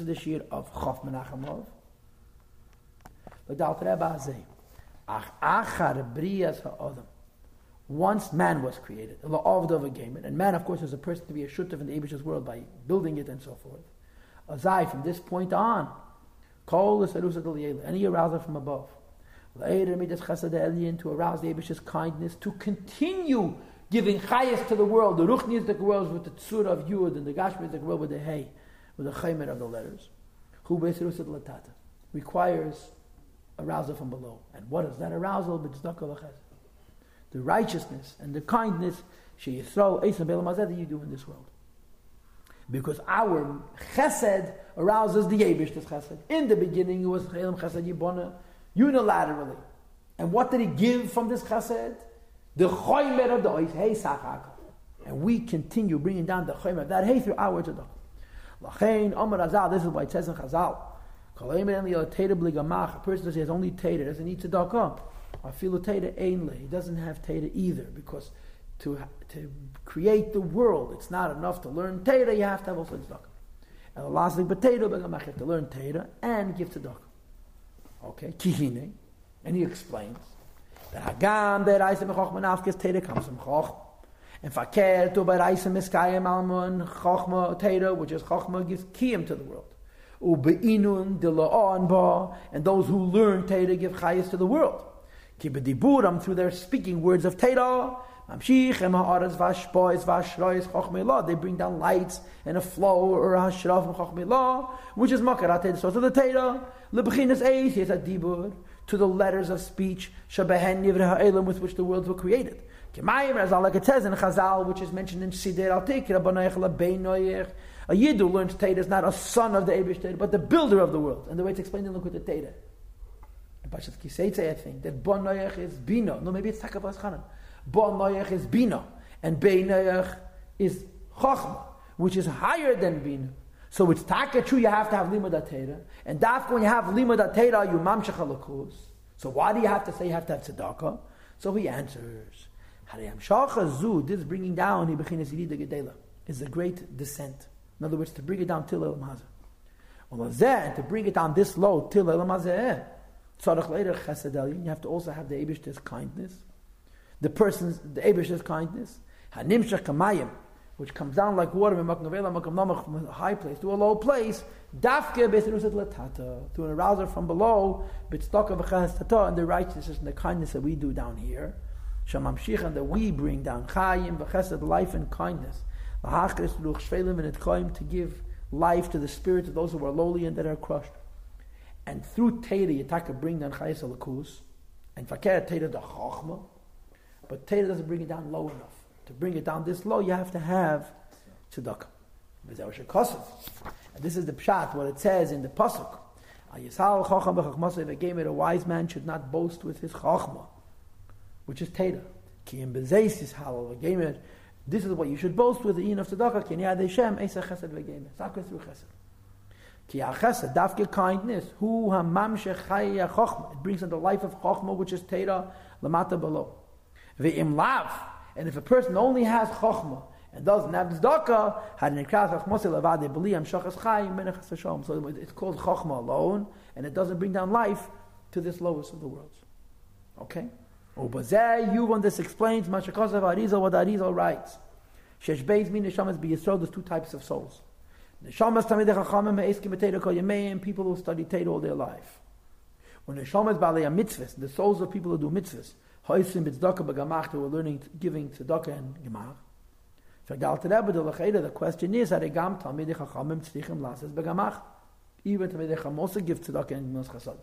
the shear of Chof Menachemov. The Alter Rebbe say, Ach achar briyas ha'odam. Once man was created, the a gamer, and man, of course, is a person to be a shutaf in the Abish's world by building it and so forth. Azai, from this point on, kol is any arousal from above. Later, to arouse the Abish's kindness, to continue giving chayas to the world. The ruchni is the world with the tzur of yud, and the gashmi is the world with the hay with the chaymer of the letters, who latata requires arousal from below. And what is that arousal? The righteousness and the kindness she throw that you do in this world. Because our chesed arouses the Yebish's chesed. In the beginning, it was chelam chesed yibona unilaterally. And what did he give from this chesed? The choymer of the ois, hey sachaka. And we continue bringing down the choymer of that hey through our tzedakah. Lachain Amar Azal. This is why it says in Chazal. A person says he has only tater, doesn't need tzedakah. I feel a tater ainly. He doesn't have tater either because to to create the world, it's not enough to learn tater. You have to have also tzedakah. And the last thing, potato, you have to learn tater and give tzedakah. Okay, kihine, and he explains that Hagam der Reise mechochmen afkes tater comes from choch. And fakir to baraisa miskayim almon chokhma teira, which is chokhma gives kiyim to the world. Ubeinun de la'on ba, and those who learn teira give chayas to the world. Kibediburam through their speaking words of teira. They bring down lights and a flow or hashraf from chokhmei which is makarat So to the teira. Lebechinas eis, a dibur to the letters of speech shabehen nivre ha'elam with which the worlds were created. As like it says in Chazal, which is mentioned in Sidir Al Tikra, a Yid who learns Teda is not a son of the Abish Teda, but the builder of the world. And the way it's explained in Likkut Teda. In Pashat Kiseitze, I think, that Bonoyach is Bino. No, maybe it's Takavas Chanan. Bonoyach is Bino. And Beinoyach is Chochma, which is higher than Bino. So it's taka true you have to have limud atera, and dafka when you have limud atera you mamshach alakus. So why do you have to say you have to have tzedakah? So he answers, this bringing down is a great descent. In other words, to bring it down till El Mazeh. to bring it down this low till El eh? later chesed You have to also have the Abish's kindness. The person's, the Abish's kindness. Which comes down like water from a high place to a low place. Dafke beseruset latata, to an arouser from below, bitzdaka v'chas and the righteousness and the kindness that we do down here. Shamamshichan that we bring down chayim v'chesed life and kindness. V'hachris ruch shvelim and etkoim to give life to the spirits of those who are lowly and that are crushed. And through Teda, Yitaka bring down chayes alakus, and fakir Teda the chachma, but Teda doesn't bring it down low enough. To bring it down this low, you have to have tzedakah. And this is the pshat, what it says in the pasuk. A wise man should not boast with his chachma which is Teda. This is what you should boast with the in of tzedakah. Ki niyad dafke kindness, hu chochma. It brings in the life of chochma, which is Teda, lamata below. Ve'im lav. And if a person only has chochma, and doesn't have tzedakah, had levade shachas. So it's called chochma alone, and it doesn't bring down life to this lowest of the worlds. Okay? Ubazeh, you when this explains Mashakasav Arizal what Arizal writes. Shesh Beis min neshamas biyisrael. There's two types of souls. Neshamas tamid chachamim me'eskim b'teira kol yameim. People who study Teira all their life. When neshamas b'alei mitzvahs, the souls of people who do mitzvahs, hoisim b'tzedakah b'gamach, who are learning, giving tzedakah and gemach. The question is, are gam tamid chachamim tzrichim lases b'gamach? Even chacham also give tzedakah and chasad.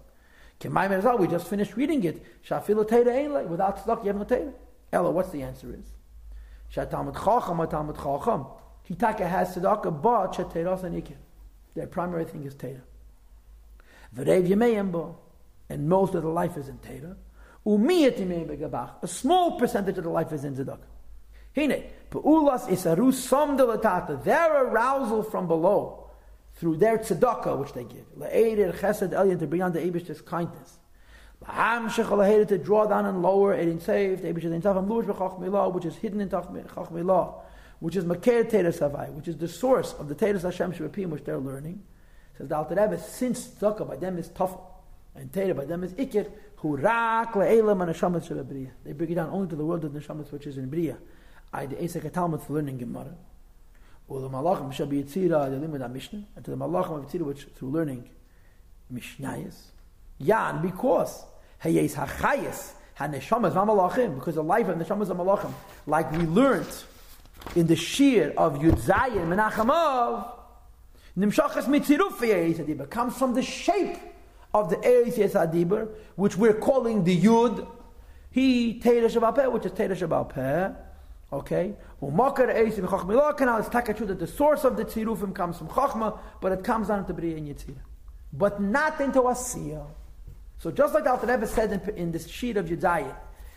Kemaim we just finished reading it. Shafil Teira Without tzedakah, you have no Teira. Ella, what's the answer is? Shatamad Chacham, Atamad Chacham. Kitaka has tzedakah, but Shateiras and Ikir. Their primary thing is Teira. V'rev Yemeyembo. And most of the life is in Teira. A small percentage of the life is in tzedakah. Hine, Pa'ulas isaru som delatata. Their arousal from below through their tzedakah, which they give. La'edir er chesed elyon, to bring on the Abish's kindness. La'am shechal to draw down and lower, edin saved, Abish in tafam lush b'chach milah, which is hidden in chach milah, which is makir teres savai, which is the source of the teres Hashem shebepim, which they're learning. Says the Alter Rebbe, since tzedakah by them is tough, and Teira by them is ikir, who rak le'elam and neshamas shebebriya. They bring it down only to the world of neshamas which is in Briya. I the Esek Talmud for learning Gemara. Or the Malachim shall be Yitzira, the limud Mishnah, and to the Malachim of Yitzira which through learning Mishnayas. Yan, because Hayes Hachayas, HaNeshamas Malachim, because the life of Neshamas Malachim, like we learned in the Shir of Yudzayin Menachamav, Nimshachas Mitziruf Adibur comes from the shape of the Eretz Adibur, which we're calling the Yud. He Teira Shabbat which is Teira Shabbat Okay? Umakar Eretz B'Chachma Canal is Takachu that the source of the Tzirufim comes from Chachma, but it comes down to Bria and Yitzira. But not into Asiya. So just like the Alter Rebbe said in, in this sheet of Yudzayin,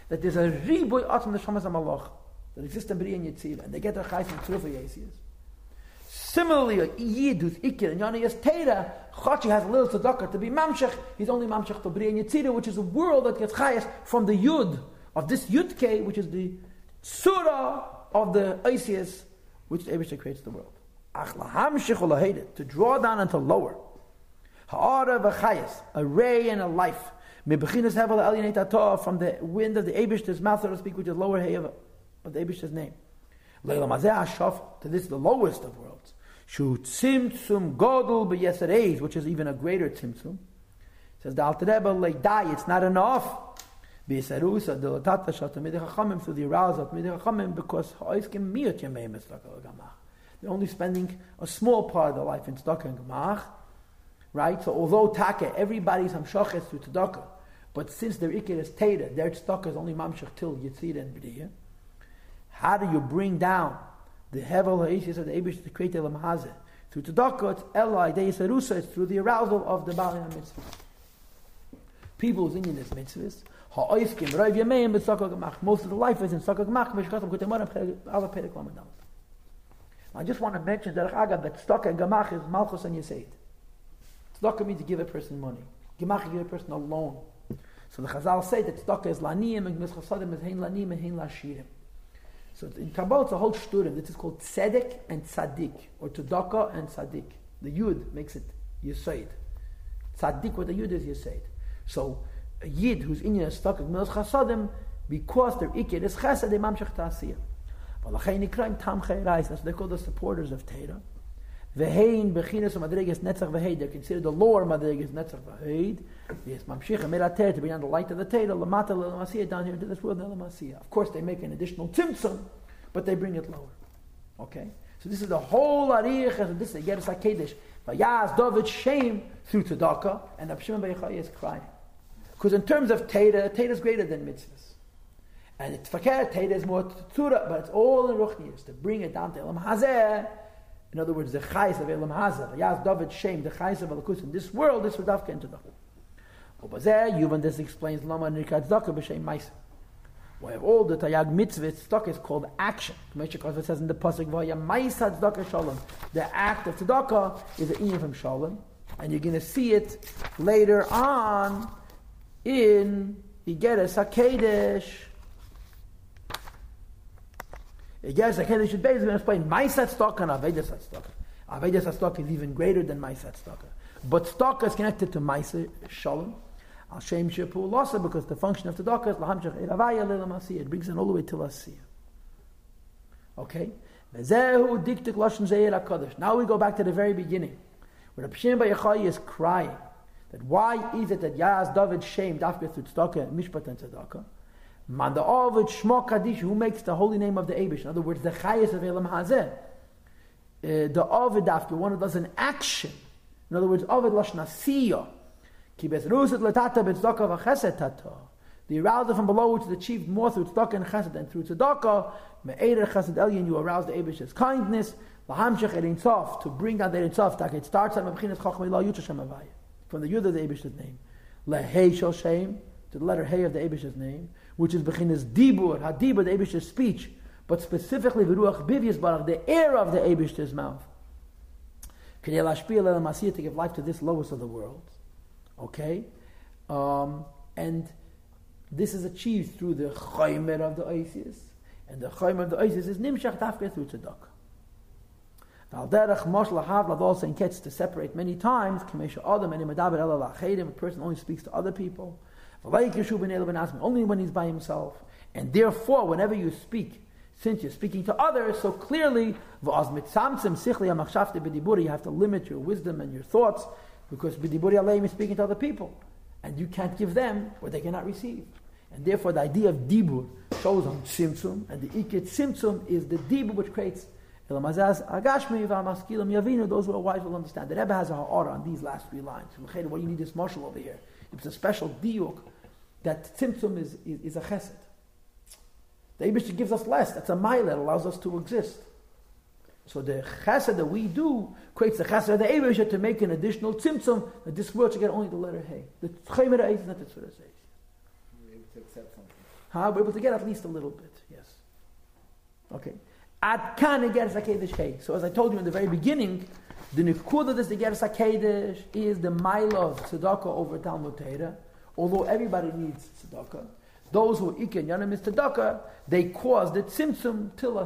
that there's a riboy atom neshamas malach that exists in Bria and Yitzira, and they get their chayes from Tziruf Yesias. Similarly, a Yid who's Ikir and Yana is Teira, Chachi has a little tzedakah to be Mamshech, he's only Mamshech to Bria and Yitzira, which is a world that gets chayes from the Yud, of this Yudke, which is the Surah of the Isis, which the Abishah creates the world. To draw down and to lower. Ha'ara a ray and a life. Hevel from the wind of the Abishah's mouth, so to speak, which is lower hay of, the Abishah's name. Leila to this the lowest of worlds. Tzimtzum godel which is even a greater tzimtzum. Says the Alter Rebbe, it's not enough B'yisarusa dilatata shal tamidei chachamim through the arousal of tamidei chachamim because ha'oiskim miyot yamei mitzvah gamach. They're only spending a small part of their life in tzedakah and gamach, right? So although taka, everybody's hamshachet through tzedakah, but since their ikir is teda, their tzedakah is only mamshach till yitzir and b'diyah. How do you bring down the hevel ha'ishis of the Abish to create elam hazeh? Through tzedakah, it's elai, deyisarusa, it's through the arousal of the bali mitzvah. People who's in this ha'oiskim roiv yameim b'tzaka gemach. Most of the life is in tzaka gemach. Mishkatam kutemara ala perek lamadal. I just want to mention that Agav that tzaka gemach is malchus and yiseid. Tzaka means to give a person money. Gemach give a person a loan. So the Chazal say that tzaka is laniyim and mischasadim is hein laniyim and hein lashirim. So in Kabbalah it's a whole studim. This is called tzedek and tzaddik, or tzedakah and tzaddik. The yud makes it yiseid. Tzaddik with the yud is yiseid. So a yid who's in your stock of milos chasadim, because their ikir is chesed, they mamshach ta'asiyah. V'lachein ikraim tam chayrais, that's what they call the supporters of Torah. V'hein bechinas o madrigas netzach v'heid, they're considered the lower madrigas netzach v'heid. Yes, mamshich merater, to bring on the light of the Torah, lamata l'lamasiyah, down here into this world, l'lamasiyah. Of course, they make an additional tzimtzum, but they bring it lower. Okay? So this is the whole arich, this, they get us like Kaddish. Vayaz David shame through tzedakah, and Abshimon Beichai is crying. Because in terms of Teda, Teda is greater than mitzvahs. And it's fakir, Teda is more tzura, but it's all in Ruchnias, to bring it down to Elam Hazeh. In other words, the chayes of Elam Hazeh, Yaz David Shem, the chayes of Alakus in this world, this would have to enter the Obazeh, Yuvan this explains Lama Nirkat Zaka B'Shem Maisa. We have all the Tayag mitzvahs, tzedakah is called action. Moshe says in the pasuk, "Vaya ma'isa tzedakah shalom." The act of tzedakah is an inyan from shalom, and you're going to see it later on in Igeres HaKedesh. Igeres HaKedesh is basically explain Maisat Stock and Avedas Stock. Avedas Stock is even greater than Maisat Stock. But Stock is connected to Maisa Shalom. Al Shem Shepu Losa because the function of the Stock is Lahamshach Eravaya Lelamasi. It brings it all the way to Asiya. Okay? Now we go back to the very beginning, where the Pshim Yachai is crying that why is it that Yaz David shamed after through tzedakah, mishpat and tzedakah? Man the Shmo Kaddish, who makes the holy name of the Abish. In other words, the Chayas of Elam Hazeh. Uh, the Ovid after one who does an action. In other words, Ovid Lashna Siya. Kibes Ruset Latata Betzedakah V'Chesed Tata. The arousal from below, which is achieved more through tzedakah and chesed than through tzedakah. Me'eder chesed elyon, you arouse the Abish's kindness. Lahamshech et insof, to bring out the. That it starts at Mabchinas Chachmei La Yutashem Avayah from the Yud of the Abish's name. Lehei shel Shem, to the letter Hey of the Abish's name, which is Bechinas Dibur, Hadibur, the Abish's speech, but specifically Viruach Bivyas Barach, the air of the Abish's mouth. To give life to this lowest of the world. Okay? Um, and this is achieved through the Chaymer of the Isis. And the Chaymer of the Isis is Nimshach Tafke through Tzedakah. Valderach Mosh Lahav also in gets to separate many times. Kamesha Adam and Ela Lachedim. A person only speaks to other people. Only when he's by himself. And therefore, whenever you speak, since you're speaking to others, so clearly, you have to limit your wisdom and your thoughts because b'diburi aleim is speaking to other people. And you can't give them what they cannot receive. And therefore, the idea of dibur shows on simtsum, and the ikit simtsum is the dibur which creates those who are wise will understand. The Rebbe has a ha'ara on these last three lines. What you need this marshal over here. It's a special diuk that tzimtzum is, is, is a chesed. The Abish gives us less. That's a mile that allows us to exist. So the chesed that we do creates the chesed of the Abish to make an additional tzimtzum that this world should get only the letter Hey. The Chaymer is not the says. We're able to accept something. Huh? We're able to get at least a little bit, yes. Okay. Ad kan Geras HaKedesh. So as I told you in the very beginning, the Nikudah that's the Geras HaKedesh is the mile of tzedakah over Talmud Torah. Although everybody needs tzedakah. Those who Iken Yanim is tzedakah, they cause the tzimtzum till.